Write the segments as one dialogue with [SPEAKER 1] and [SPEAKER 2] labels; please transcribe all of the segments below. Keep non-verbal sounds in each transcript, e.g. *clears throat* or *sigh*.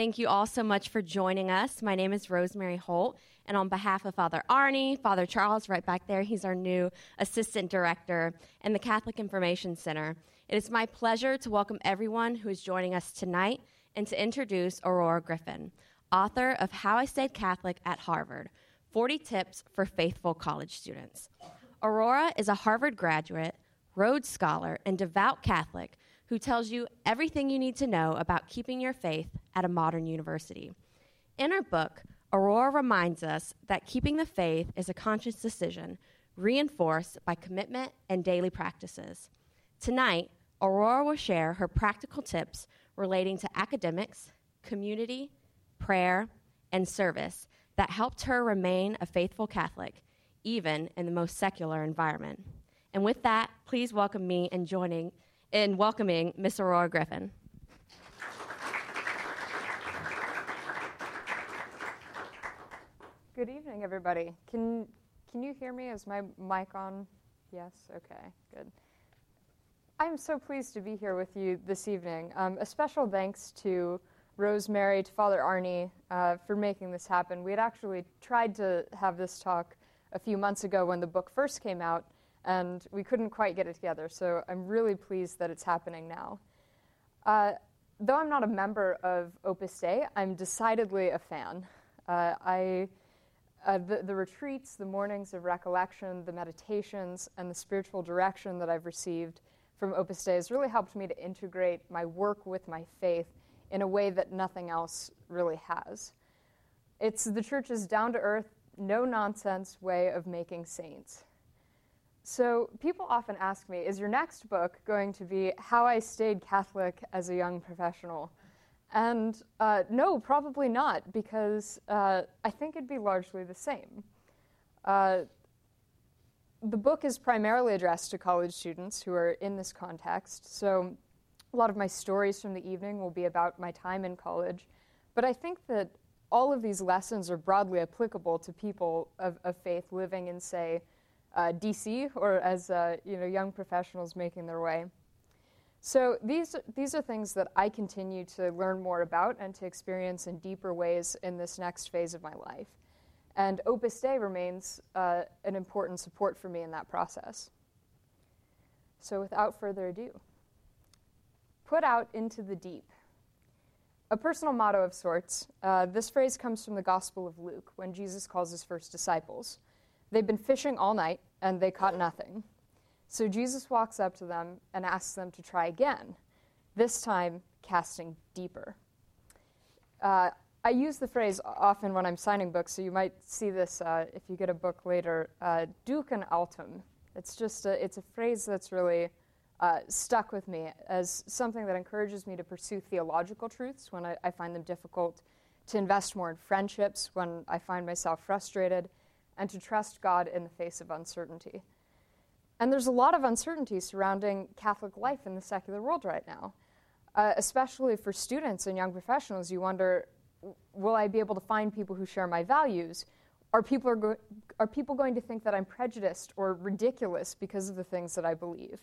[SPEAKER 1] Thank you all so much for joining us. My name is Rosemary Holt, and on behalf of Father Arne, Father Charles, right back there, he's our new assistant director, and the Catholic Information Center, it is my pleasure to welcome everyone who is joining us tonight and to introduce Aurora Griffin, author of How I Stayed Catholic at Harvard 40 Tips for Faithful College Students. Aurora is a Harvard graduate, Rhodes Scholar, and devout Catholic who tells you everything you need to know about keeping your faith at a modern university. In her book, Aurora reminds us that keeping the faith is a conscious decision reinforced by commitment and daily practices. Tonight, Aurora will share her practical tips relating to academics, community, prayer, and service that helped her remain a faithful Catholic, even in the most secular environment. And with that, please welcome me in joining in welcoming Miss Aurora Griffin.
[SPEAKER 2] Good evening, everybody. Can can you hear me? Is my mic on? Yes. Okay. Good. I'm so pleased to be here with you this evening. Um, a special thanks to Rosemary, to Father Arne, uh, for making this happen. We had actually tried to have this talk a few months ago when the book first came out, and we couldn't quite get it together. So I'm really pleased that it's happening now. Uh, though I'm not a member of Opus Dei, I'm decidedly a fan. Uh, I, uh, the, the retreats, the mornings of recollection, the meditations, and the spiritual direction that I've received from Opus Dei has really helped me to integrate my work with my faith in a way that nothing else really has. It's the church's down to earth, no nonsense way of making saints. So, people often ask me, is your next book going to be How I Stayed Catholic as a Young Professional? And uh, no, probably not, because uh, I think it'd be largely the same. Uh, the book is primarily addressed to college students who are in this context, so a lot of my stories from the evening will be about my time in college. But I think that all of these lessons are broadly applicable to people of, of faith living in, say, uh, DC or as uh, you know young professionals making their way. So these these are things that I continue to learn more about and to experience in deeper ways in this next phase of my life. And Opus Dei remains uh, an important support for me in that process. So without further ado, put out into the deep. A personal motto of sorts. Uh, this phrase comes from the Gospel of Luke when Jesus calls his first disciples. They've been fishing all night and they caught nothing. So Jesus walks up to them and asks them to try again, this time casting deeper. Uh, I use the phrase often when I'm signing books, so you might see this uh, if you get a book later. Uh, duc in altum. It's just a, it's a phrase that's really uh, stuck with me as something that encourages me to pursue theological truths when I, I find them difficult, to invest more in friendships when I find myself frustrated, and to trust God in the face of uncertainty. And there's a lot of uncertainty surrounding Catholic life in the secular world right now. Uh, especially for students and young professionals, you wonder will I be able to find people who share my values? Are people, are, go- are people going to think that I'm prejudiced or ridiculous because of the things that I believe?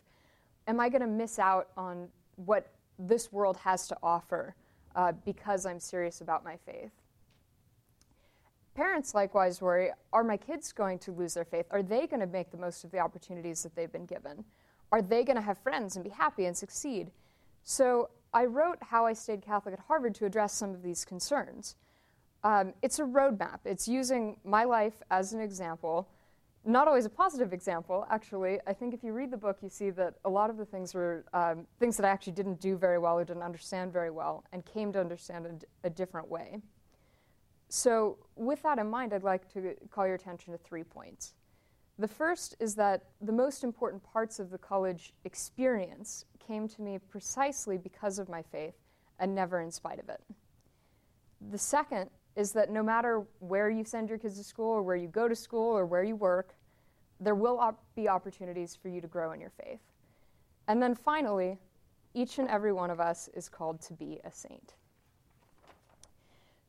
[SPEAKER 2] Am I going to miss out on what this world has to offer uh, because I'm serious about my faith? Parents likewise worry are my kids going to lose their faith? Are they going to make the most of the opportunities that they've been given? Are they going to have friends and be happy and succeed? So I wrote How I Stayed Catholic at Harvard to address some of these concerns. Um, it's a roadmap, it's using my life as an example. Not always a positive example, actually. I think if you read the book, you see that a lot of the things were um, things that I actually didn't do very well or didn't understand very well and came to understand in a different way. So, with that in mind, I'd like to call your attention to three points. The first is that the most important parts of the college experience came to me precisely because of my faith and never in spite of it. The second is that no matter where you send your kids to school or where you go to school or where you work, there will op- be opportunities for you to grow in your faith. And then finally, each and every one of us is called to be a saint.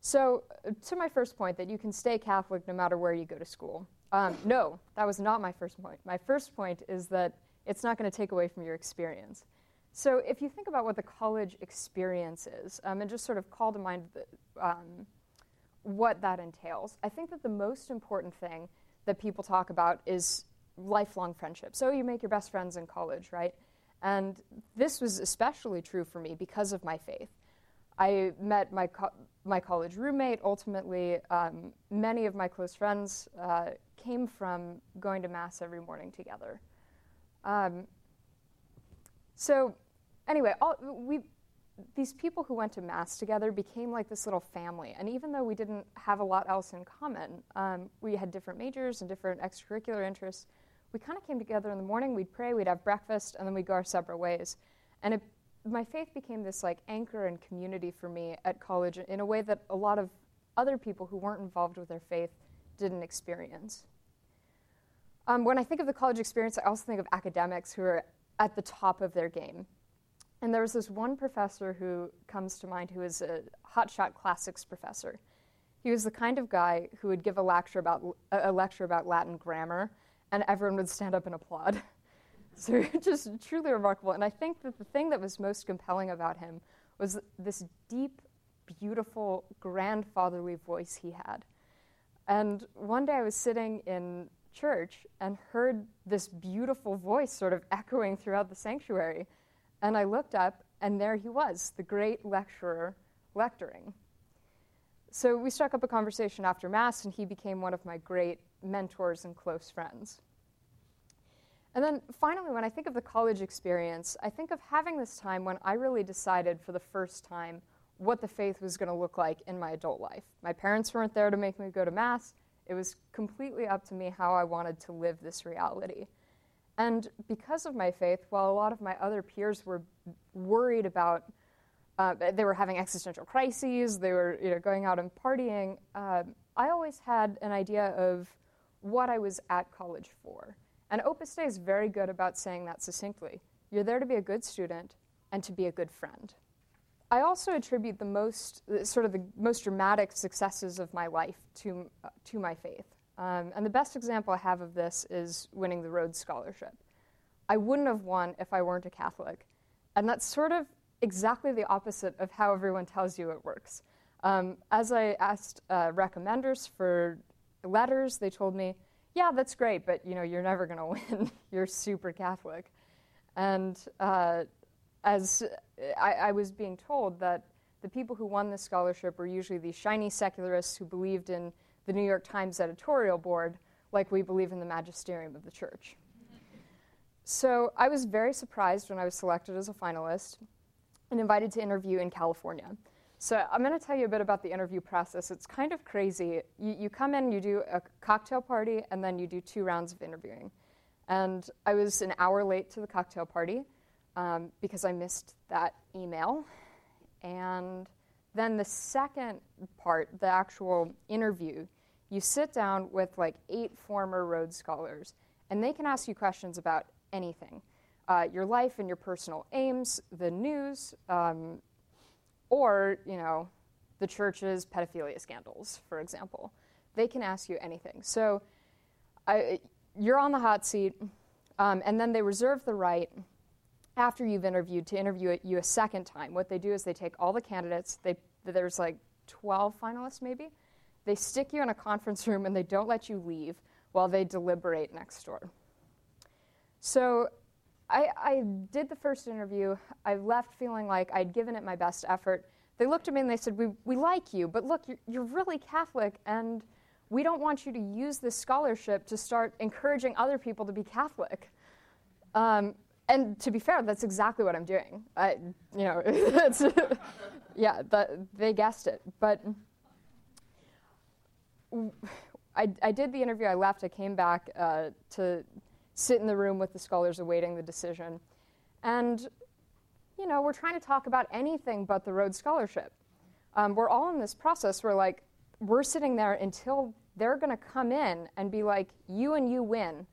[SPEAKER 2] So, uh, to my first point, that you can stay Catholic no matter where you go to school. Um, *laughs* no, that was not my first point. My first point is that it's not going to take away from your experience. So, if you think about what the college experience is, um, and just sort of call to mind the, um, what that entails, I think that the most important thing that people talk about is lifelong friendship. So, you make your best friends in college, right? And this was especially true for me because of my faith. I met my, co- my college roommate. Ultimately, um, many of my close friends uh, came from going to Mass every morning together. Um, so, anyway, all, we, these people who went to Mass together became like this little family. And even though we didn't have a lot else in common, um, we had different majors and different extracurricular interests, we kind of came together in the morning, we'd pray, we'd have breakfast, and then we'd go our separate ways. And it my faith became this like anchor and community for me at college in a way that a lot of other people who weren't involved with their faith didn't experience. Um, when I think of the college experience, I also think of academics who are at the top of their game. And there was this one professor who comes to mind who was a hotshot classics professor. He was the kind of guy who would give a lecture about a lecture about Latin grammar, and everyone would stand up and applaud. *laughs* *laughs* So just truly remarkable. And I think that the thing that was most compelling about him was this deep, beautiful, grandfatherly voice he had. And one day I was sitting in church and heard this beautiful voice sort of echoing throughout the sanctuary. And I looked up, and there he was, the great lecturer lecturing. So we struck up a conversation after Mass, and he became one of my great mentors and close friends. And then finally, when I think of the college experience, I think of having this time when I really decided for the first time what the faith was going to look like in my adult life. My parents weren't there to make me go to Mass. It was completely up to me how I wanted to live this reality. And because of my faith, while a lot of my other peers were worried about, uh, they were having existential crises, they were you know, going out and partying, uh, I always had an idea of what I was at college for. And Opus Dei is very good about saying that succinctly. You're there to be a good student and to be a good friend. I also attribute the most, sort of the most dramatic successes of my life to, uh, to my faith. Um, and the best example I have of this is winning the Rhodes Scholarship. I wouldn't have won if I weren't a Catholic. And that's sort of exactly the opposite of how everyone tells you it works. Um, as I asked uh, recommenders for letters, they told me, yeah, that's great, but you know, you're never going *laughs* to win. you're super Catholic. And uh, as I, I, was being told that the people who won this scholarship were usually these shiny secularists who believed in the New York Times editorial board, like we believe in the magisterium of the church. So I was very surprised when I was selected as a finalist and invited to interview in California. So I'm going to tell you a bit about the interview process. It's kind of crazy. You, you, come in, you do a cocktail party, and then you do two rounds of interviewing. And I was an hour late to the cocktail party um, because I missed that email. And then the second part, the actual interview, you sit down with like eight former Rhodes Scholars, and they can ask you questions about anything. Uh, your life and your personal aims, the news, um, or, you know, the church's pedophilia scandals, for example. They can ask you anything. So I, you're on the hot seat, um, and then they reserve the right after you've interviewed to interview you a second time. What they do is they take all the candidates, they, there's like 12 finalists maybe, they stick you in a conference room and they don't let you leave while they deliberate next door. So I, I did the first interview. I left feeling like I'd given it my best effort. They looked at me and they said, We, we like you, but look, you're, you're really Catholic, and we don't want you to use this scholarship to start encouraging other people to be Catholic. Um, and to be fair, that's exactly what I'm doing. I, you know, *laughs* yeah, the, they guessed it. But I, I did the interview. I left. I came back uh, to sit in the room with the scholars awaiting the decision. And, you know, we're trying to talk about anything but the Rhodes Scholarship. Um, we're all in this process where, like, we're sitting there until they're going to come in and be like, you and you win.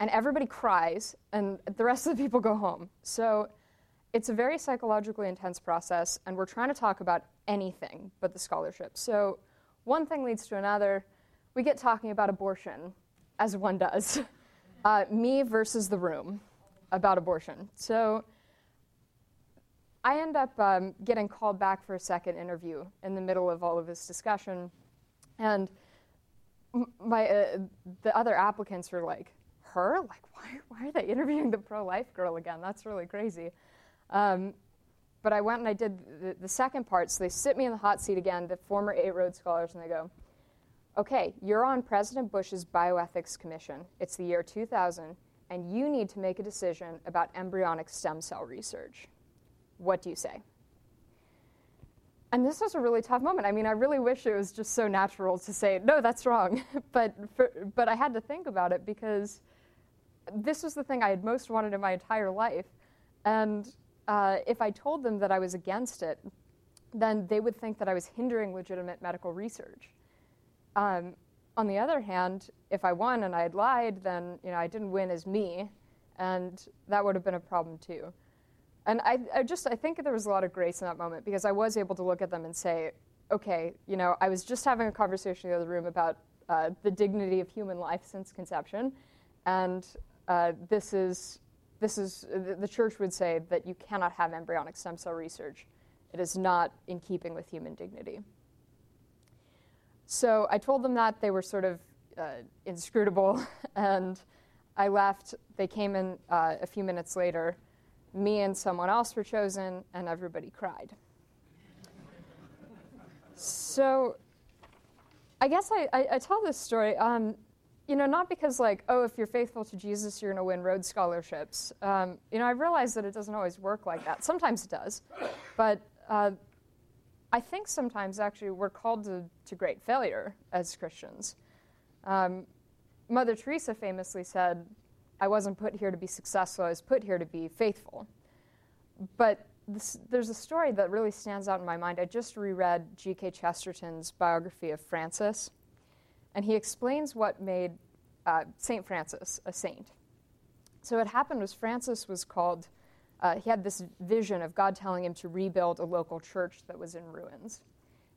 [SPEAKER 2] And everybody cries, and the rest of the people go home. So it's a very psychologically intense process, and we're trying to talk about anything but the scholarship. So one thing leads to another. We get talking about abortion, as one does. *laughs* uh, me versus the room about abortion. So I end up um, getting called back for a second interview in the middle of all of this discussion. And my, uh, the other applicants were like, her? Like, why, why are they interviewing the pro life girl again? That's really crazy. Um, but I went and I did the, the, second part. So they sit me in the hot seat again, the former eight Rhodes Scholars, and they go, okay, you're on President Bush's Bioethics Commission. It's the year 2000, and you need to make a decision about embryonic stem cell research. What do you say? And this was a really tough moment. I mean, I really wish it was just so natural to say, no, that's wrong. *laughs* but, for, but I had to think about it because this was the thing I had most wanted in my entire life. And uh, if I told them that I was against it, then they would think that I was hindering legitimate medical research. Um, on the other hand, if I won and I had lied, then you know I didn't win as me, and that would have been a problem too. And I, I just I think there was a lot of grace in that moment because I was able to look at them and say, okay, you know, I was just having a conversation in the other room about uh, the dignity of human life since conception, and uh, this is this is the, the church would say that you cannot have embryonic stem cell research. It is not in keeping with human dignity. So I told them that they were sort of uh, inscrutable, *laughs* and I left. They came in uh, a few minutes later. Me and someone else were chosen, and everybody cried. so I guess I, I, I tell this story, um, you know, not because, like, oh, if you're faithful to Jesus, you're going to win Rhodes scholarships. Um, you know, I realize that it doesn't always work like that. Sometimes it does. But uh, I think sometimes actually we're called to, to great failure as Christians. Um, Mother Teresa famously said, I wasn't put here to be successful, I was put here to be faithful. But this, there's a story that really stands out in my mind. I just reread G.K. Chesterton's biography of Francis, and he explains what made uh, St. Francis a saint. So, what happened was Francis was called uh, he had this vision of God telling him to rebuild a local church that was in ruins.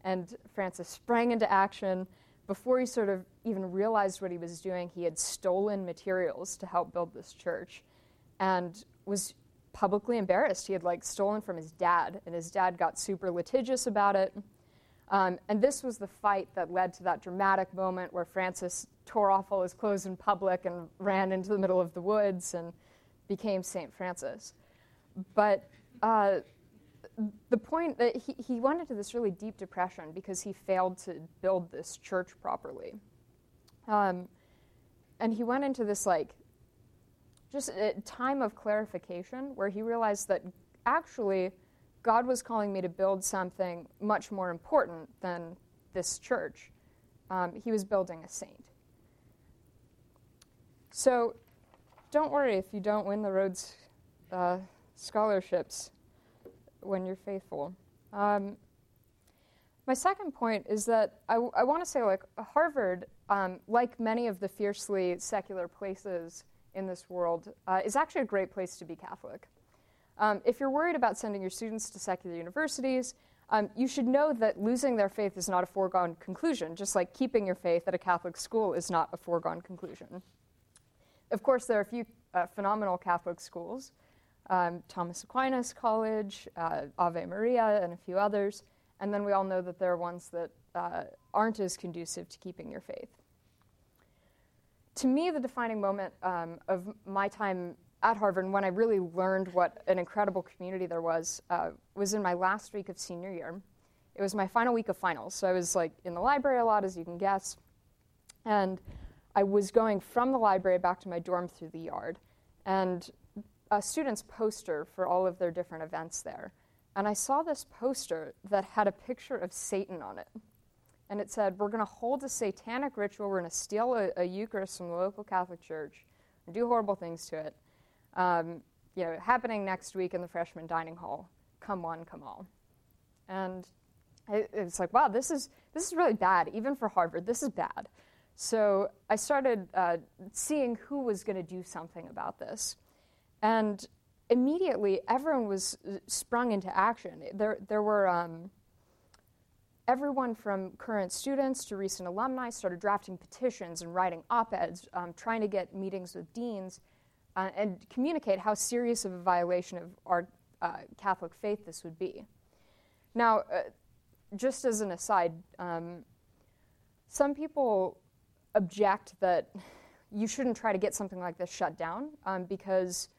[SPEAKER 2] And Francis sprang into action. Before he sort of even realized what he was doing, he had stolen materials to help build this church and was publicly embarrassed. He had like stolen from his dad, and his dad got super litigious about it. Um, and this was the fight that led to that dramatic moment where Francis tore off all his clothes in public and ran into the middle of the woods and became St. Francis. But uh, the point that he, he went into this really deep depression because he failed to build this church properly. Um, and he went into this like just a time of clarification where he realized that actually God was calling me to build something much more important than this church. Um, he was building a saint. So don't worry if you don't win the Rhodes uh, scholarships when you're faithful. Um, my second point is that I want to say, like, Harvard, um, like many of the fiercely secular places in this world, uh, is actually a great place to be Catholic. Um, if you're worried about sending your students to secular universities, um, you should know that losing their faith is not a foregone conclusion, just like keeping your faith at a Catholic school is not a foregone conclusion. Of course, there are a few uh, phenomenal Catholic schools um, Thomas Aquinas College, uh, Ave Maria, and a few others. And then we all know that there are ones that uh, aren't as conducive to keeping your faith. To me, the defining moment um, of my time at Harvard and when I really learned what an incredible community there was uh, was in my last week of senior year. It was my final week of finals, so I was like in the library a lot, as you can guess. And I was going from the library back to my dorm through the yard. And a student's poster for all of their different events there. And I saw this poster that had a picture of Satan on it. And it said, We're going to hold a satanic ritual, we're going to steal a, a, Eucharist from the local Catholic Church, and do horrible things to it. Um, you know, happening next week in the freshman dining hall. Come one, come all. And it, it's like, wow, this is, this is really bad, even for Harvard. This is bad. So I started uh, seeing who was going to do something about this. And immediately, everyone was uh, sprung into action. There, there were um, everyone from current students to recent alumni started drafting petitions and writing op eds, um, trying to get meetings with deans uh, and communicate how serious of a violation of our uh, Catholic faith this would be. Now, uh, just as an aside, um, some people object that you shouldn't try to get something like this shut down um, because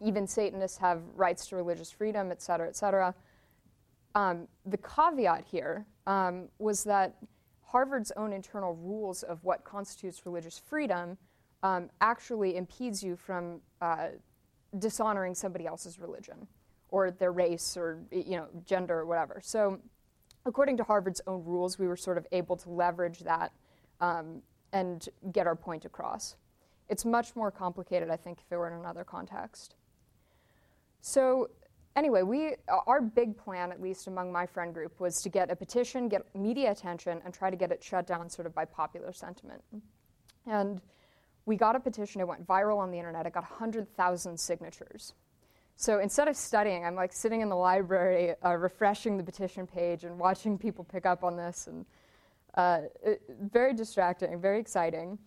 [SPEAKER 2] even Satanists have rights to religious freedom, et cetera, et cetera. Um, the caveat here um, was that Harvard's own internal rules of what constitutes religious freedom um, actually impedes you from uh, dishonoring somebody else's religion or their race or you know gender or whatever. So, according to Harvard's own rules, we were sort of able to leverage that um, and get our point across. It's much more complicated, I think, if it were in another context. So, anyway, we our big plan, at least among my friend group, was to get a petition, get media attention, and try to get it shut down, sort of by popular sentiment. And we got a petition. It went viral on the internet. It got 100,000 signatures. So instead of studying, I'm like sitting in the library, uh, refreshing the petition page and watching people pick up on this, and uh, it, very distracting, very exciting.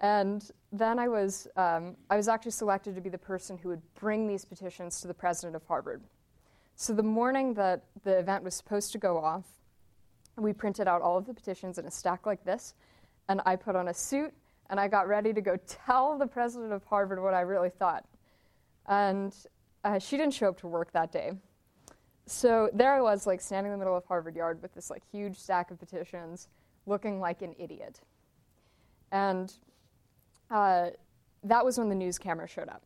[SPEAKER 2] And then I was, um, I was actually selected to be the person who would bring these petitions to the president of Harvard. So the morning that the event was supposed to go off, we printed out all of the petitions in a stack like this, and I put on a suit and I got ready to go tell the president of Harvard what I really thought. And uh, she didn't show up to work that day. So there I was, like standing in the middle of Harvard Yard with this like huge stack of petitions, looking like an idiot. And uh, that was when the news camera showed up.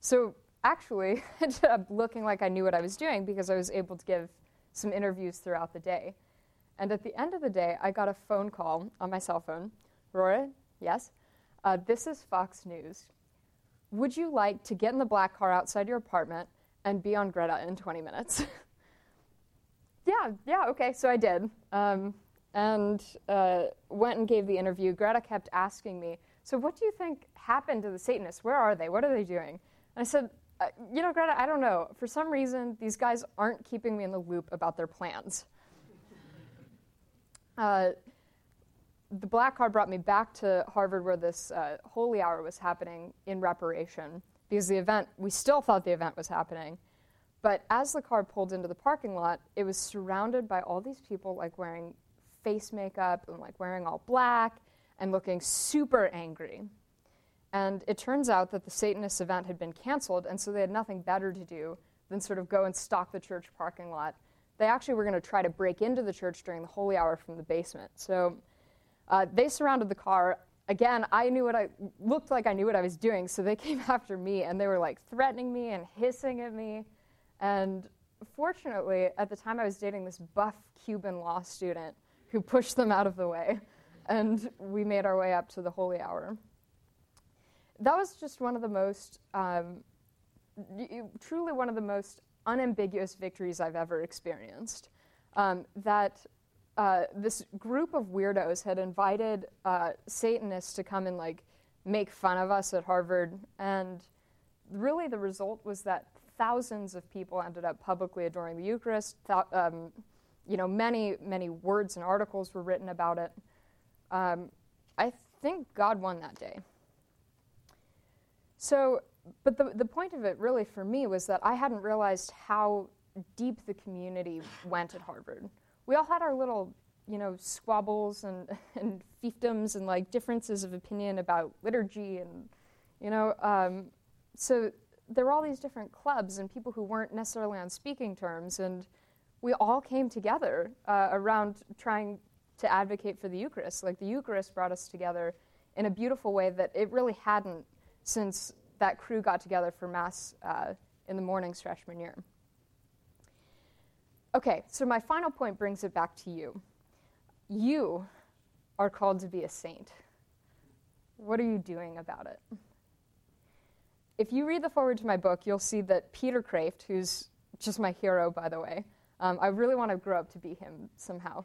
[SPEAKER 2] So actually, *laughs* I ended up looking like I knew what I was doing because I was able to give some interviews throughout the day. And at the end of the day, I got a phone call on my cell phone. Rora, yes? Uh, this is Fox News. Would you like to get in the black car outside your apartment and be on Greta in 20 minutes? *laughs* yeah, yeah, okay, so I did. Um, and uh, went and gave the interview. Greta kept asking me, So, what do you think happened to the Satanists? Where are they? What are they doing? And I said, uh, You know, Greta, I don't know. For some reason, these guys aren't keeping me in the loop about their plans. *laughs* Uh, the black car brought me back to Harvard where this uh, holy hour was happening in reparation because the event, we still thought the event was happening. But as the car pulled into the parking lot, it was surrounded by all these people like wearing face makeup and like wearing all black and looking super angry. And it turns out that the Satanist event had been canceled, and so they had nothing better to do than sort of go and stalk the church parking lot. They actually were going to try to break into the church during the holy hour from the basement. So uh, they surrounded the car. Again, I knew what I looked like I knew what I was doing, so they *laughs* came after me and they were like threatening me and hissing at me. And fortunately, at the time I was dating this buff Cuban law student who pushed them out of the way, and we made our way up to the holy hour. That was just one of the most, um, truly one of the most unambiguous victories I've ever experienced. Um, that uh, this group of weirdos had invited uh, Satanists to come and like make fun of us at Harvard, and really the result was that thousands of people ended up publicly adoring the Eucharist. Th- um, you know, many many words and articles were written about it. Um, I think God won that day. So, but the the point of it really for me was that I hadn't realized how deep the community went at Harvard we all had our little, you know, squabbles and, *laughs* and fiefdoms and like differences of opinion about liturgy and, you know, um, so there were all these different clubs and people who weren't necessarily on speaking terms, and we all came together uh, around trying to advocate for the Eucharist. Like the Eucharist brought us together in a beautiful way that it really hadn't since that crew got together for Mass uh, in the mornings freshman year. Okay, so my final point brings it back to you. You are called to be a saint. What are you doing about it? If you read the foreword to my book, you'll see that Peter Kreeft, who's just my hero, by the way, um, I really want to grow up to be him somehow.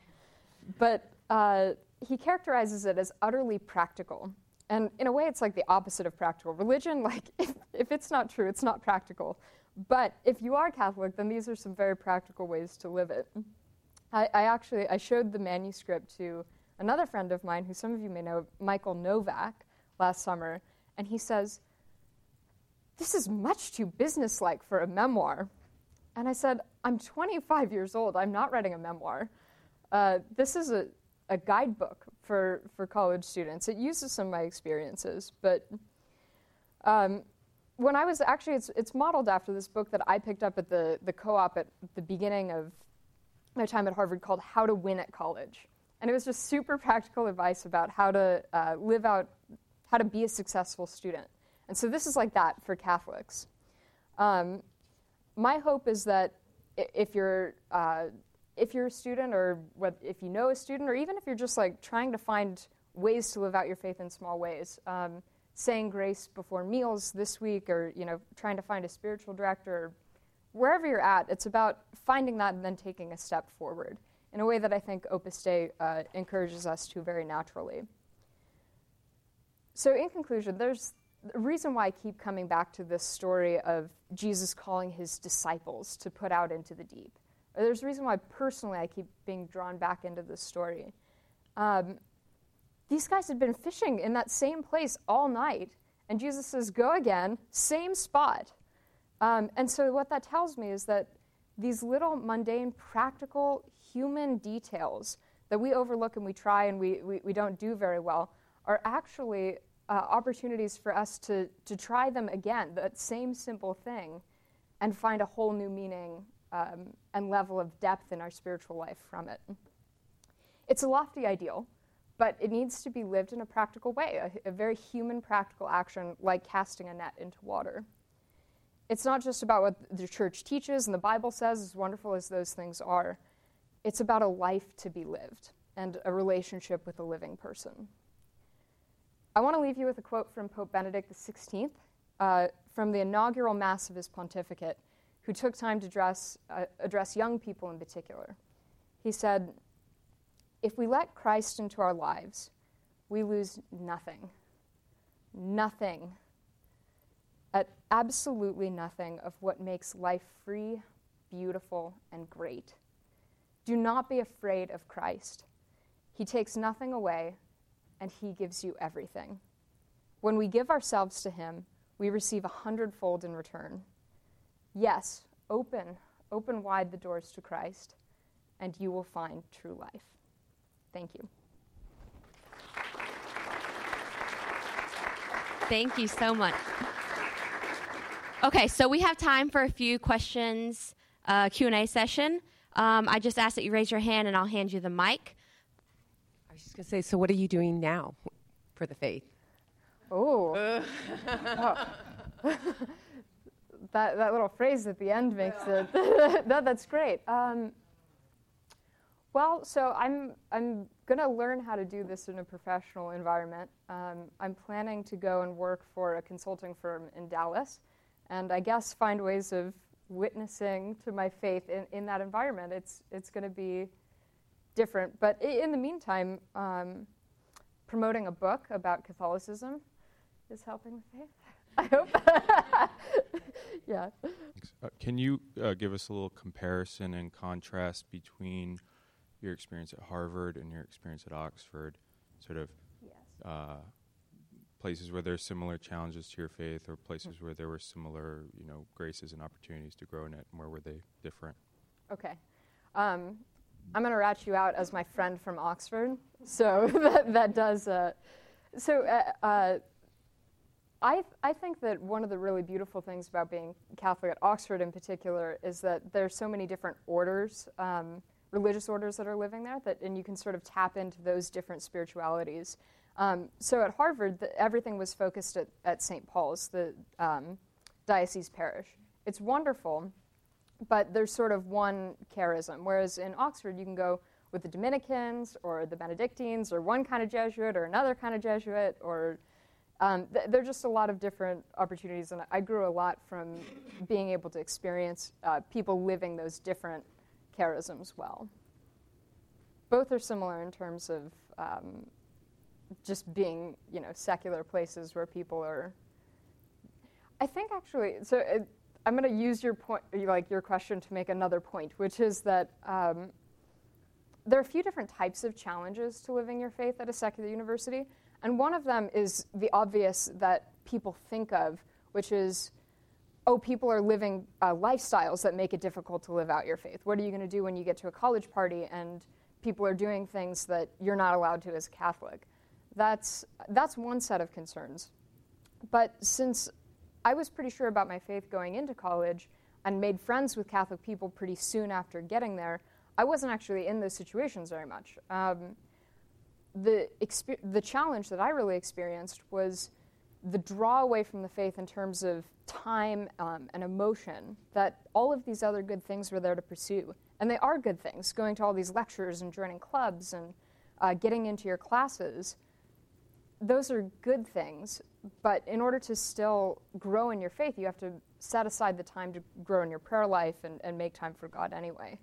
[SPEAKER 2] But uh, he characterizes it as utterly practical. And in a way, it's like the opposite of practical. Religion, *laughs* like, if, if it's not true, it's not practical. But if you are Catholic, then these are some very practical ways to live it. I, I, actually I showed the manuscript to another friend of mine, who some of you may know, Michael Novak, last summer, and he says, "This is much too businesslike for a memoir." And I said, I'm 25 years old. I'm not writing a memoir. Uh, this is a, a guidebook for, for college students. It uses some of my experiences, but um, when I was actually, it's, it's modeled after this book that I picked up at the, the co op at the beginning of my time at Harvard called How to Win at College. And it was just super *laughs* practical advice about how to uh, live out, how to be a successful student. And so this is like that for Catholics. Um, my hope is that if you're uh, if you're a student, or if you know a student, or even if you're just like trying to find ways to live out your faith in small ways, um, saying grace before meals this week, or you know, trying to find a spiritual director, wherever you're at, it's about finding that and then taking a step forward in a way that I think Opus Dei uh, encourages us to very naturally. So, in conclusion, there's the reason why I keep coming back to this story of Jesus calling his disciples to put out into the deep. There's a reason why personally I keep being drawn back into this story. Um, these guys had been fishing in that same place all night, and Jesus says, Go again, same spot. Um, and so, what that tells me is that these little mundane, practical, human details that we overlook and we try and we, we, we don't do very well are actually uh, opportunities for us to, to try them again, that same simple thing, and find a whole new meaning um, and level of depth in our spiritual life from it. It's a lofty ideal, but it needs to be lived in a practical way, a, a very human, practical action like casting a net into water. It's not just about what the church teaches and the Bible says, as wonderful as those things are. It's about a life to be lived and a relationship with a living person. I want to leave you with a quote from Pope Benedict XVI uh, from the inaugural Mass of his pontificate, who took time to address, uh, address young people in particular. He said, If we let Christ into our lives, we lose nothing. Nothing. At absolutely nothing of what makes life free, beautiful, and great. Do not be afraid of Christ. He takes nothing away, and He gives you everything. When we give ourselves to Him, we receive a hundredfold in return. Yes, open, open wide the doors to Christ, and you will find true life. Thank you.
[SPEAKER 1] Thank you so much. Okay, so we have time for a few questions, uh, Q and A session. Um, I just ask that you raise your hand, and I'll hand you the mic I
[SPEAKER 3] was just going to say, so what are you doing now for the faith?
[SPEAKER 2] Oh. *laughs* oh. *laughs* that, that little phrase at the end makes it. *laughs* no, that's great. Um, well, so I'm, I'm going to learn how to do this in a professional environment. Um, I'm planning to go and work for a consulting firm in Dallas, and I guess find ways of witnessing to my faith in, in that environment. It's, it's going to be different. But in the meantime, um, promoting a book about Catholicism is helping with faith. I hope. *laughs* yeah.
[SPEAKER 4] Uh, can you uh, give us a little comparison and contrast between your experience at Harvard and your experience at Oxford? Sort of
[SPEAKER 2] yes.
[SPEAKER 4] uh, places where there there's similar challenges to your faith, or places mm-hmm. where there were similar, you know, graces and opportunities to grow in it, and where were they different?
[SPEAKER 2] Okay. Um, I'm going to rat you out as my friend from Oxford. So *laughs* that, that does. Uh, so uh, uh, I, I think that one of the really beautiful things about being Catholic at Oxford in particular is that there's so many different orders, um, religious orders that are living there, that, and you can sort of tap into those different spiritualities. Um, so at Harvard, the, everything was focused at, at St. Paul's, the um, diocese parish. It's wonderful but there's sort of one charism. Whereas in Oxford, you can go with the Dominicans or the Benedictines or one kind of Jesuit or another kind of Jesuit, or um, th- there are just a lot of different opportunities. And I grew a lot from being able to experience uh, people living those different charisms well. Both are similar in terms of um, just being, you know, secular places where people are. I think actually, so it, I'm going to use your point, like your question, to make another point, which is that um, there are a few different types of challenges to living your faith at a secular university, and one of them is the obvious that people think of, which is oh, people are living uh, lifestyles that make it difficult to live out your faith. What are you going to do when you get to a college party and people are doing things that you're not allowed to as a Catholic? That's, that's one set of concerns. But since I was pretty sure about my faith going into college and made friends with Catholic people pretty soon after getting there, I wasn't actually in those situations very much. Um, the, the challenge that I really experienced was the draw away from the faith in terms of time um, and emotion that all of these other good things were there to pursue. And they are good things, going to all these lectures and joining clubs and uh, getting into your classes. Those are good things, but in order to still grow in your faith, you have to set aside the time to grow in your prayer life and, and make time for God anyway.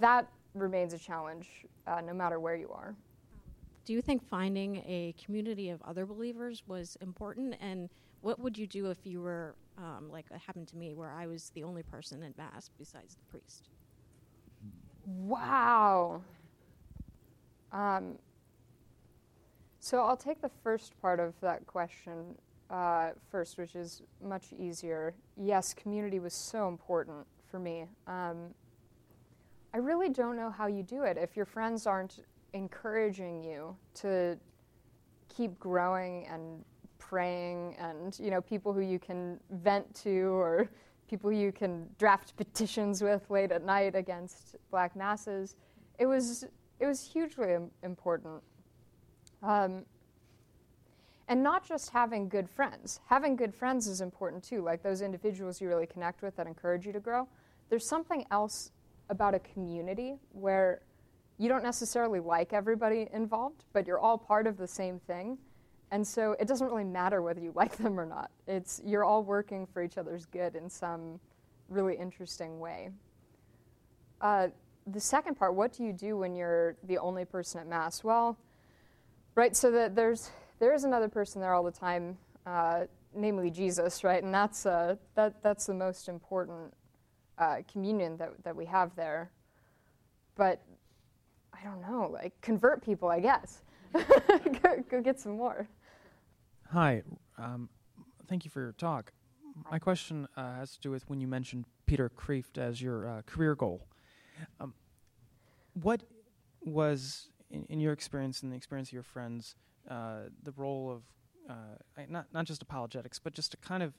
[SPEAKER 2] That remains a challenge uh, no matter where you are.
[SPEAKER 5] Do you think finding a community of other believers was important? And what would you do if you were, um, like it happened to me, where I was the only person in Mass besides the priest?
[SPEAKER 2] Wow. Um, so I'll take the first part of that question uh, first, which is much easier. Yes, community was so important for me. Um, I really don't know how you do it if your friends aren't encouraging you to keep growing and praying and you know people who you can vent to or people you can draft petitions with late at night against black masses it was it was hugely important. Um, and not just having good friends. Having good friends is important too like those individuals you really connect with that encourage you to grow. There's something else about a community where you don't necessarily like everybody involved, but you're all part of the same thing. And so it doesn't really matter whether you *laughs* like them or not. It's you're all working for each other's good in some really interesting way. Uh, the second part, what do you do when you're the only person at mass? Well, right. So that there's there is another person there all the time, uh, namely Jesus, right? And that's uh, that that's the most important uh, communion that that we have there. But I don't know, like convert people, I guess. *laughs* go, go, get some more.
[SPEAKER 6] Hi, um, thank you for your talk. My question uh, has to do with when you mentioned Peter Kreeft as your uh, career goal. Um, what was, in, in, your experience and the experience of your friends, uh, the role of uh, not not just apologetics, but just a kind of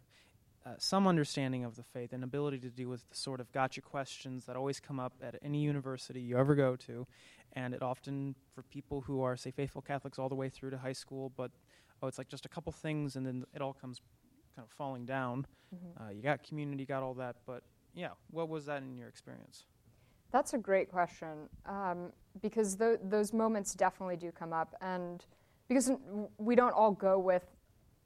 [SPEAKER 6] uh, some understanding of the faith and ability to deal with the sort of gotcha questions that always come up at any university you ever go to, and it often for people who are say faithful Catholics all the way through to high school, but oh, it's like just a couple things and then it all comes kind of falling down. Mm-hmm. Uh, you got community, got all that, but yeah, what was that in your experience?
[SPEAKER 2] That's a great question um, because th- those moments definitely do come up, and because we don't all go with,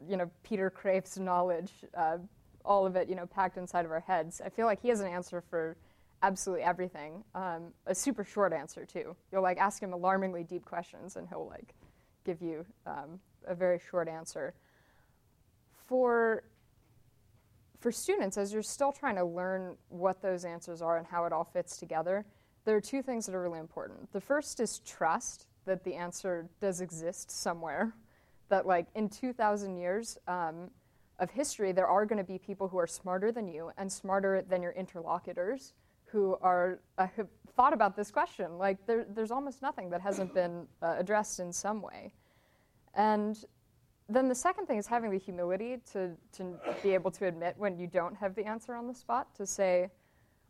[SPEAKER 2] you know, Peter Kreeft's knowledge, uh, all of it, you know, packed inside of our heads. I feel like he has an answer for absolutely everything. Um, a super short answer too. You'll like ask him alarmingly deep questions, and he'll like give you um, a very short answer. For for students, as you're still trying to learn what those answers are and how it all fits together, there are two things that are really important. The first is trust that the answer does exist somewhere. That like in 2,000 years. Um, of history, there are going to be people who are smarter than you and smarter than your interlocutors who are uh, have thought about this question. Like there, there's almost nothing that hasn't been uh, addressed in some way. And then the second thing is having the humility to, to be able to admit when you don't have the answer on the spot, to say,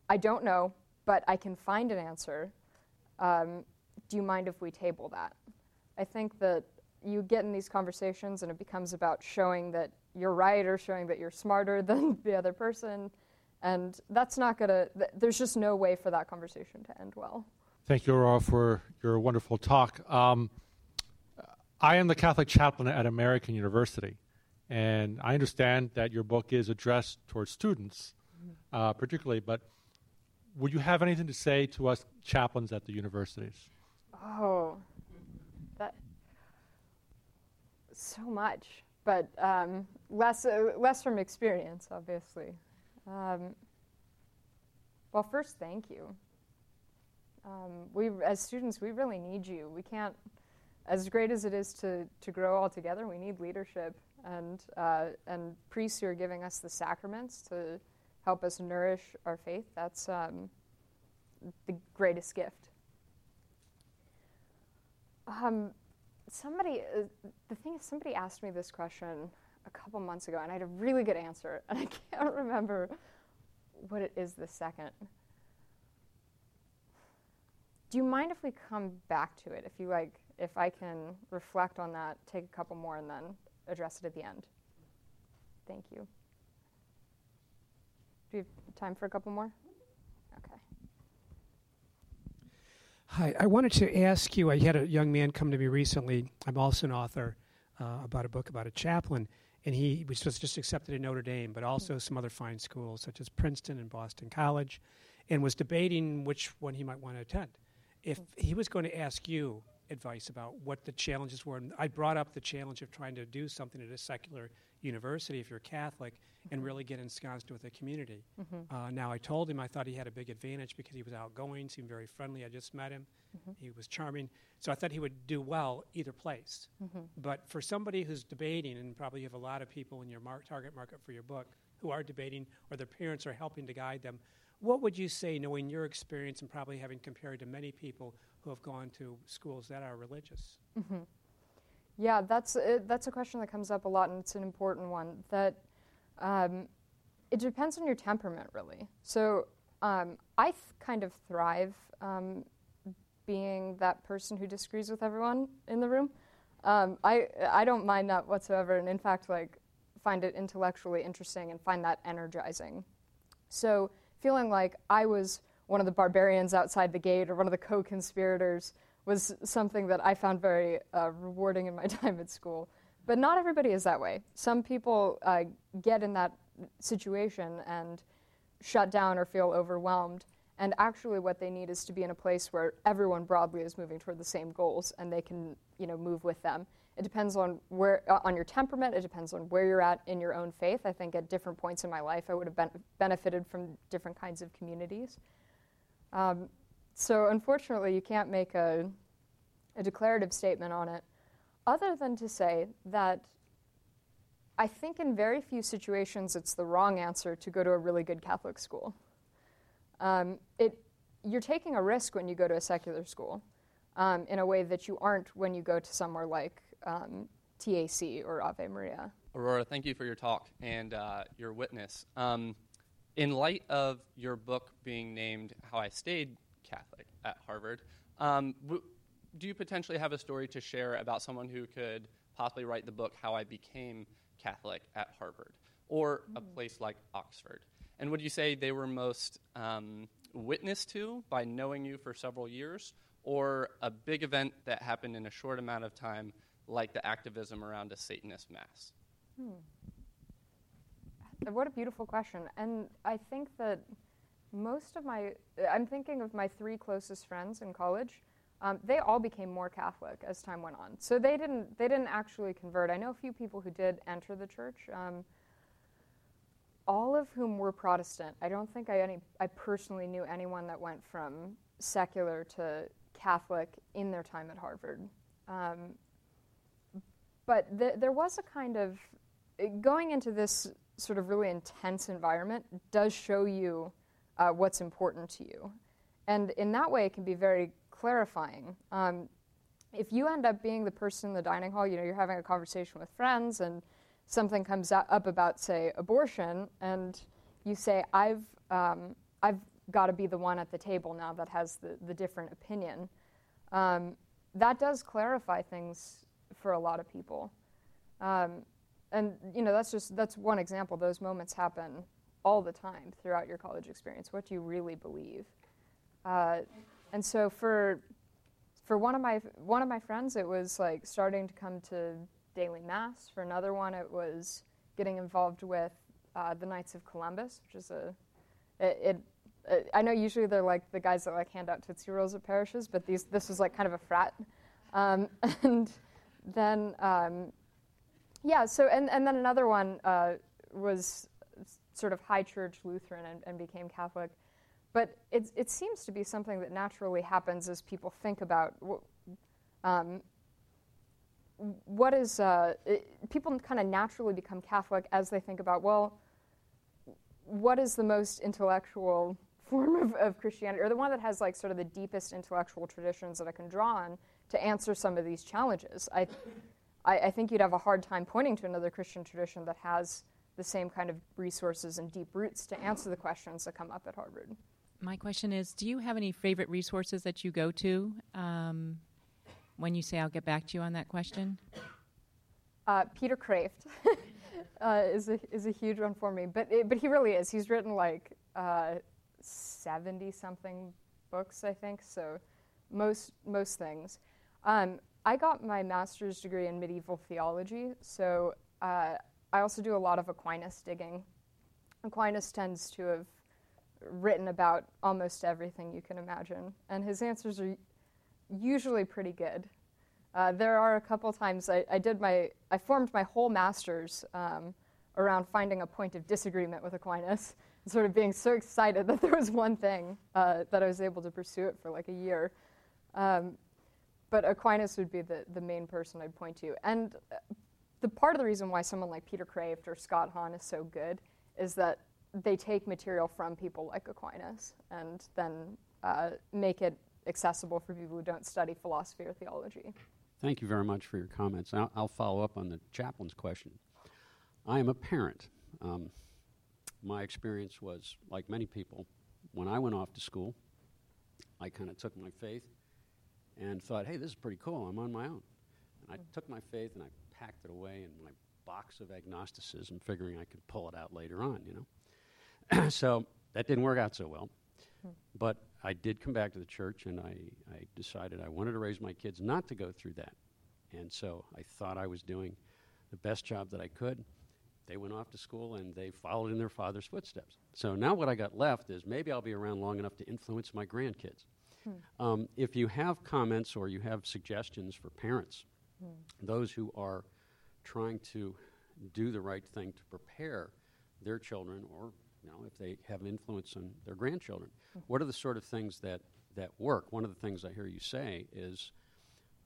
[SPEAKER 2] I don't know, but I can find an answer. Um, do you mind if we table that? I think that you get in these conversations and it becomes about showing that you're right or showing that you're smarter *laughs* than the other person and that's not going to, th- there's just no way for that conversation to end well.
[SPEAKER 7] Thank you, Aurora, for your wonderful talk. Um, I am the Catholic chaplain at American University, and I understand that your book is addressed towards students, uh, particularly, but would you have anything to say to us chaplains at the universities?
[SPEAKER 2] Oh, that so much, but um, less uh, less from experience, obviously. Um, well, first, thank you. Um, we, as students, we really need you. We can't, as great as it is to, to grow all together, we need leadership. and uh, and priests who are giving us the sacraments to help us nourish our faith. That's um, the greatest gift. Um, somebody, uh, the thing is, somebody asked me this question a couple months ago, and I had a really good answer, *laughs* and I can't remember what it is the second. Do you mind if we come back to it? If you like, if I can reflect on that, take a couple more, and then address it at the end. Thank you. Do you have time for a couple more? Okay.
[SPEAKER 8] Hi, I wanted to ask you. I had a young man come to me recently. I'm also an author uh, about a book about a chaplain, and he was just, accepted at Notre Dame, but also some other fine schools such as Princeton and Boston College, and was debating which one he might want to attend. If he was going to ask you advice about what the challenges were, and I brought up the challenge of trying to do something at a secular university if you're Catholic and mm-hmm. really get ensconced with the community. Mm-hmm. Uh, now, I told him I thought he had a big advantage because he was outgoing, seemed very friendly. I just met him. Mm-hmm. He was charming. So I thought he would do well either place. But for somebody who's debating, and probably you have a lot of people in your mar- target market for your book who are debating or their parents are helping to guide them, what would you say, knowing your experience and probably having compared to many people who have gone to schools that are religious?
[SPEAKER 2] Yeah, that's uh, that's a question that comes up a lot, and it's an important one. That um, it depends on your temperament, really. So um, I th- kind of thrive um, being that person who disagrees with everyone in the room. Um, I I don't mind that whatsoever, and in fact, like find it intellectually interesting and find that energizing. So feeling like I was one of the barbarians outside the gate or one of the co-conspirators was something that I found very uh, rewarding in my *laughs* time at school. But not everybody is that way. Some people uh, get in that situation and shut down or feel overwhelmed. And actually, what they need is to be in a place where everyone broadly is moving toward the same goals, and they can, you know, move with them. It depends on where, uh, on your temperament. It depends on where you're at in your own faith. I think at different points in my life, I would have ben- benefited from different kinds of communities. Um, so unfortunately, you can't make a, a declarative statement on it, other than to say that I think in very few situations it's the wrong answer to go to a really good Catholic school. Um, it, you're taking a risk when you go to a secular school um, in a way that you aren't when you go to somewhere like um, TAC or Ave Maria.
[SPEAKER 9] Aurora, thank you for your talk and uh, your witness. Um, in light of your book being named How I Stayed Catholic at Harvard, um, w- do you potentially have a story to share about someone who could possibly write the book How I Became Catholic at Harvard or a place like Oxford? And would you say they were most um, witnessed to by knowing you for several years or a big event that happened in a short amount of time, like the activism around a Satanist mass?
[SPEAKER 2] What a beautiful question. And I think that most of my, I'm thinking of my three closest friends in college. Um, they all became more Catholic as time went on. So they didn't, they didn't actually convert. I know a few people who did enter the church, um, all of whom were Protestant. I don't think I, any, I personally knew anyone that went from secular to Catholic in their time at Harvard. Um, but th- there was a kind of going into this sort of really intense environment does show you uh, what's important to you. And in that way, it can be very clarifying. Um, if you end up being the person in the dining hall, you know, you're having a conversation with friends and something comes up about, say, abortion, and you say, I've, um, I've got to be the one at the table now that has the, the different opinion, um, that does clarify things for a lot of people. Um, and you know that's just that's one example those moments happen all the time throughout your college experience. What do you really believe? Uh, and so for for one of my one of my friends it was like starting to come to daily mass. For another one it was getting involved with uh, the knights of columbus which is a it, it I know usually they're like the guys that like hand out Tootsie Rolls at parishes, but these this was like kind of a frat. Um, *laughs* and then um, yeah, so and, and then another one uh, was sort of high church Lutheran and, and became Catholic. But it, it seems to be something that naturally happens as people think about um, what is, uh, it, people kind of naturally become Catholic as they think about, well, what is the most intellectual form of, of Christianity, or the one that has like sort of the deepest intellectual traditions that I can draw on to answer some of these challenges? I, I, I think you'd have a hard time pointing to another Christian tradition that has the same kind of resources and deep roots to answer the questions that come up at Harvard.
[SPEAKER 10] My question is Do you have any favorite resources that you go to um, when you say I'll get back to you on that question?
[SPEAKER 2] Uh, Peter Kreeft *laughs* uh, is, a, is a huge one for me, but, it, but he really is. He's written like 70 uh, something books, I think, so most, most things. Um, I got my master's degree in medieval theology, so uh, I also do a lot of Aquinas digging. Aquinas tends to have written about almost everything you can imagine, and his answers are usually pretty good. Uh, there are a couple times I, I, did my, I formed my whole master's um, around finding a point of disagreement with Aquinas, and *laughs* sort of being so excited that there was one thing uh, that I was able to pursue it for like a year. Um, but Aquinas would be the, the main person I'd point to. And the part of the reason why someone like Peter Kreeft or Scott Hahn is so good is that they take material from people like Aquinas and then uh, make it accessible for people who don't study philosophy or theology.
[SPEAKER 11] Thank you very much for your comments. I'll, I'll follow up on the chaplain's question. I am a parent. Um, my experience was, like many people, when I went off to school, I kind of took my faith and thought, hey, this is pretty cool. I'm on my own. And I took my faith and I packed it away in my box of agnosticism, figuring I could pull it out later on, you know. *clears throat* so that didn't work out so well. Hmm. But I did come back to the church and I, I decided I wanted to raise my kids not to go through that. And so I thought I was doing the best job that I could. They went off to school and they followed in their father's footsteps. So now what I got left is maybe I'll be around long enough to influence my grandkids. Hmm. Um, if you have comments or you have suggestions for parents, those who are trying to do the right thing to prepare their children or you know, if they have influence on their grandchildren. Mm-hmm. What are the sort of things that, that work? One of the things I hear you say is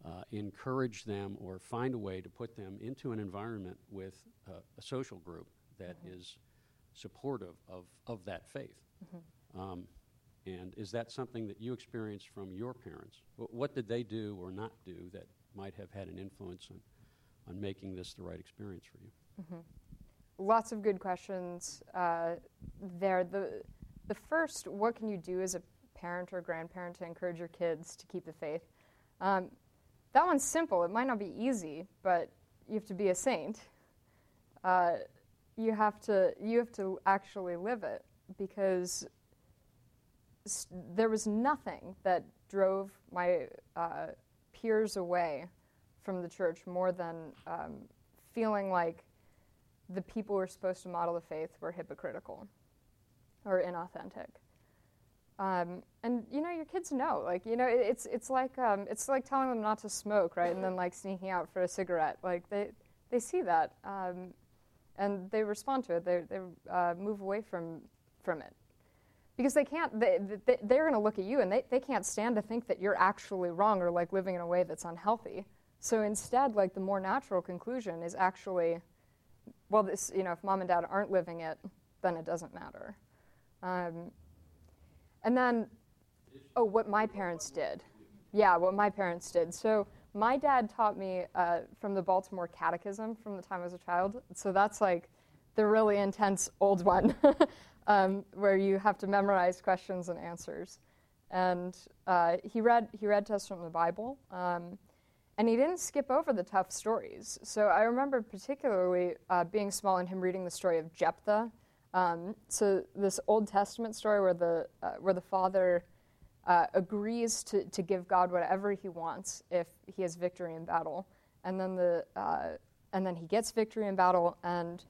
[SPEAKER 11] uh, encourage them or find a way to put them into an environment with uh, a social group that mm-hmm. is supportive of, of that faith. Mm-hmm. Um, and is that something that you experienced from your parents? What, what, did they do or not do that might have had an influence on, on making this the right experience for you?
[SPEAKER 2] Mm-hmm lots of good questions uh, there. The, the first, what can you do as a parent or grandparent to encourage your kids to keep the faith? Um, that one's simple. It might not be easy, but you have to be a saint. Uh, you have to you have to actually live it because there was nothing that drove my uh, peers away from the church more than um, feeling like the people who are supposed to model the faith were hypocritical or inauthentic. Um, and you know, your kids know. Like you know, it, it's it's like um, it's like telling them not to smoke, right? And then like sneaking out for a cigarette. Like they they see that, um, and they respond to it. They they uh, move away from from it because they can't. They, they they're going to look at you, and they they can't stand to think that you're actually wrong or like living in a way that's unhealthy. So instead, like the more natural conclusion is actually well, this, you know, if mom and dad aren't living it, then it doesn't matter. Um, and then, oh, what my parents did. Yeah, what my parents did. So my dad taught me uh, from the Baltimore Catechism from the time I was a child. So that's like the really intense old one, *laughs* um, where you have to memorize questions and answers. And uh, he read he read us from the Bible. Um, and he didn't skip over the tough stories. So I remember particularly uh, being small and him reading the story of Jephthah. Um, so this Old Testament story where the uh, where the father uh, agrees to, to give God whatever he wants if he has victory in battle, and then the uh, and then he gets victory in battle, and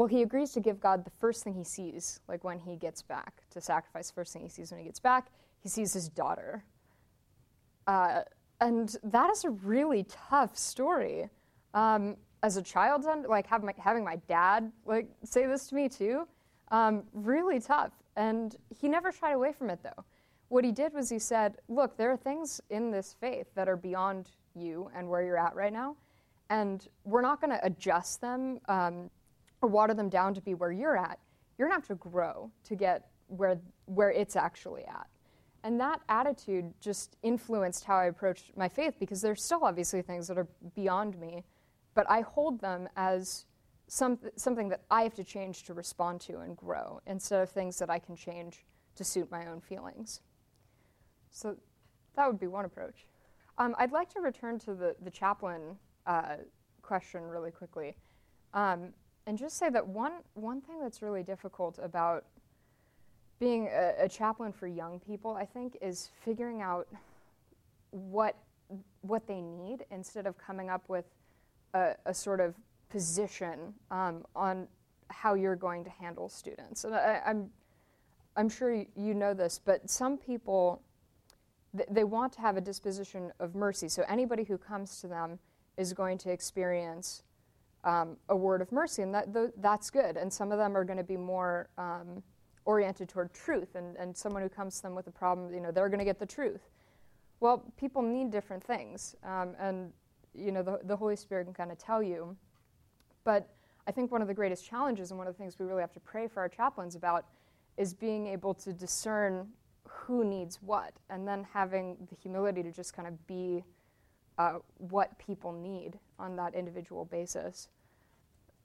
[SPEAKER 2] well, he agrees to give God the first thing he sees, like when he gets back to sacrifice. First thing he sees when he gets back, he sees his daughter. Uh, and that is a really tough story. Um, as a child, like my, having my dad like say this to me too, um, really tough. And he never shied away from it though. What he did was he said, "Look, there are things in this faith that are beyond you and where you're at right now, and we're not going to adjust them um, or water them down to be where you're at. You're to have to grow to get where, where it's actually at. And that attitude just influenced how I approached my faith because there's still obviously things that are beyond me, but I hold them as some, something that I have to change to respond to and grow instead of things that I can change to suit my own feelings. So that would be one approach. Um, I'd like to return to the, the chaplain uh, question really quickly um, and just say that one, one thing that's really difficult about being a, a, chaplain for young people, I think, is figuring out what what they need instead of coming up with a, a sort of position um, on how you're going to handle students. And I, am I'm, I'm sure you know this, but some people th- they want to have a disposition of mercy. So anybody who comes to them is going to experience um, a word of mercy, and that th- that's good. And some of them are going to be more um, oriented toward truth and, and someone who comes to them with a problem, you know, they're going to get the truth. Well, people need different things. Um, and, you know, the, the Holy Spirit can kind of tell you. But I think one of the greatest challenges and one of the things we really have to pray for our chaplains about is being able to discern who needs what and then having the humility to just kind of be uh, what people need on that individual basis.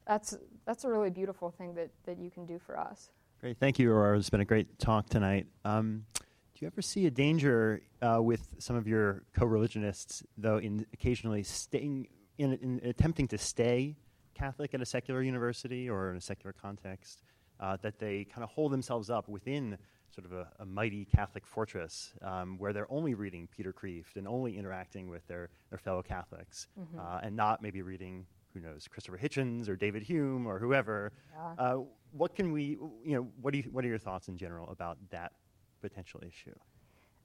[SPEAKER 2] That's, that's a really beautiful thing that, that you can do for us.
[SPEAKER 12] Great. Thank you, Aurora. It's been a great talk tonight. Um, do you ever see a danger uh, with some of your co-religionists, though, in occasionally staying in, in, attempting to stay Catholic at a secular university or in a secular context, uh, that they kind of hold themselves up within sort of a, a mighty Catholic fortress um, where they're only reading Peter Kreeft and only interacting with their, their fellow Catholics mm-hmm. uh, and not maybe reading, who knows, Christopher Hitchens or David Hume or whoever. Yeah. Uh, what can we, you know, what, do you, what are your thoughts in general about that potential issue?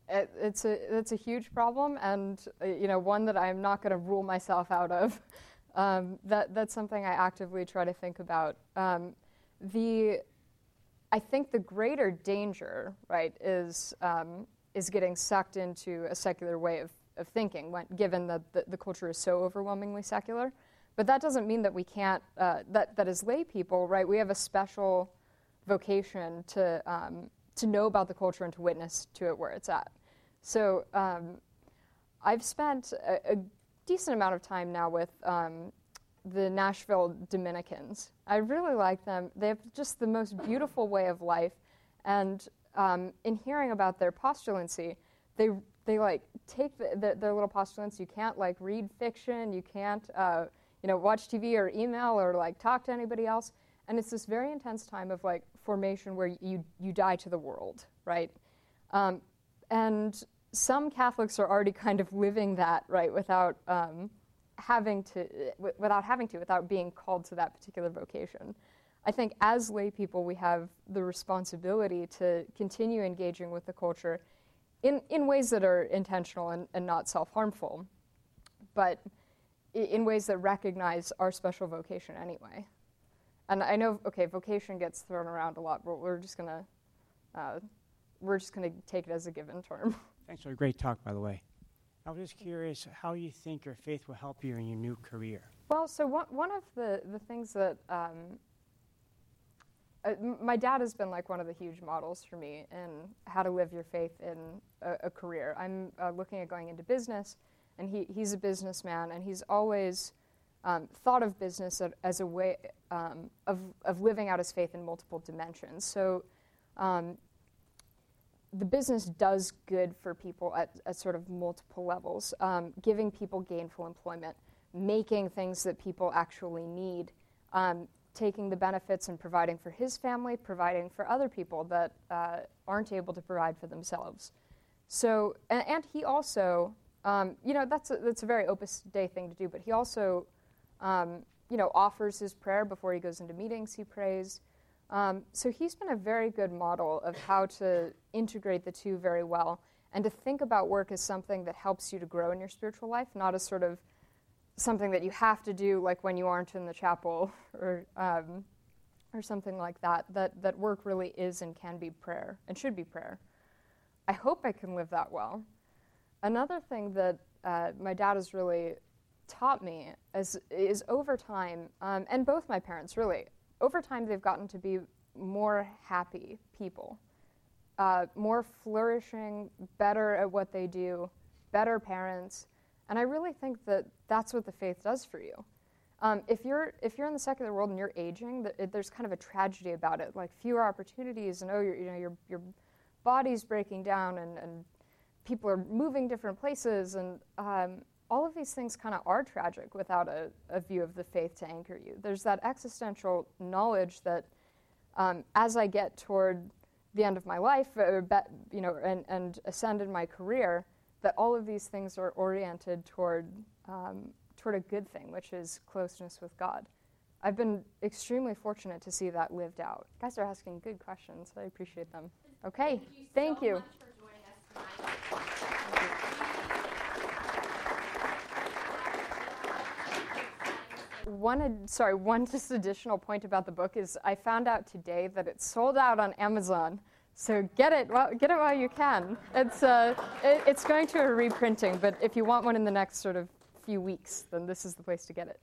[SPEAKER 2] It, it's a it's a huge problem, and uh, you know one that I'm not going to rule myself out of. *laughs* Um, that that's something I actively try to think about. Um, the I think the greater danger, right, is um, is getting sucked into a secular way of, of thinking, when, given that the, the culture is so overwhelmingly secular. But that doesn't mean that we can't, uh, that, that as lay people, right, we have a special vocation to, um, to know about the culture and to witness to it where it's at. So um, I've spent a, a, decent amount of time now with um, the Nashville Dominicans. I really like them. They have just the most beautiful way of life. And um, in hearing about their postulancy, they, they like take the, the, their little postulants. You can't like read fiction. You can't uh, you know, watch TV or email or like talk to anybody else. And it's this very intense time of like formation where you, you die to the world, right? Um, and some Catholics are already kind of living that, right, without um, having to, w- without having to, without being called to that particular vocation. I think as lay people, we have the responsibility to continue engaging with the culture in, in ways that are intentional and, and not self harmful. But in ways that recognize our special vocation anyway. And I know, okay, vocation gets thrown around a lot, but we're just gonna uh, we're just gonna take it as a given term. *laughs*
[SPEAKER 13] Thanks for a great talk, by the way. I was just curious how you think your faith will help you in your new career.
[SPEAKER 2] Well, so one one of the the things that um, uh, my dad has been like one of the huge models for me in how to live your faith in a, a career. I'm uh, looking at going into business and he, he's a businessman, and he's always um, thought of business as a way um, of, of living out his faith in multiple dimensions. So um, the business does good for people at, at sort of multiple levels, um, giving people gainful employment, making things that people actually need, um, taking the benefits and providing for his family, providing for other people that uh, aren't able to provide for themselves. So, and, and he also um, you know, that's a, that's a very Opus Dei thing to do, but he also, um, you know, offers his prayer before he goes into meetings, he prays. Um, so he's been a very good model of how to integrate the two very well and to think about work as something that helps you to grow in your spiritual life, not as sort of something that you have to do like when you aren't in the chapel *laughs* or, um, or something like that, that, that work really is and can be prayer and should be prayer. I hope I can live that well. Another thing that uh, my dad has really taught me is, is over time, um, and both my parents really, over time they've gotten to be more happy people, uh, more flourishing, better at what they do, better parents. And I really think that that's what the faith does for you. Um, if you're if you're in the secular world and you're aging, the, it, there's kind of a tragedy about it, like fewer opportunities, and oh, you know, your your body's breaking down, and, and people are moving different places, and um, all of these things kind of are tragic without a, a, view of the faith to anchor you. There's that existential knowledge that um, as I get toward the end of my life, uh, be, you know, and, and ascend in my career, that all of these things are oriented toward um, toward a good thing, which is closeness with God. I've been extremely fortunate to see that lived out. You guys are asking good questions. I appreciate them. Okay, thank you. Thank you. One, sorry, *laughs* one just additional point about the book is I found out today that it's sold out on Amazon. So get it, get it while you can. It's, uh, it, it's going to a reprinting, but if you want one in the next sort of few weeks, then this is the place to get it.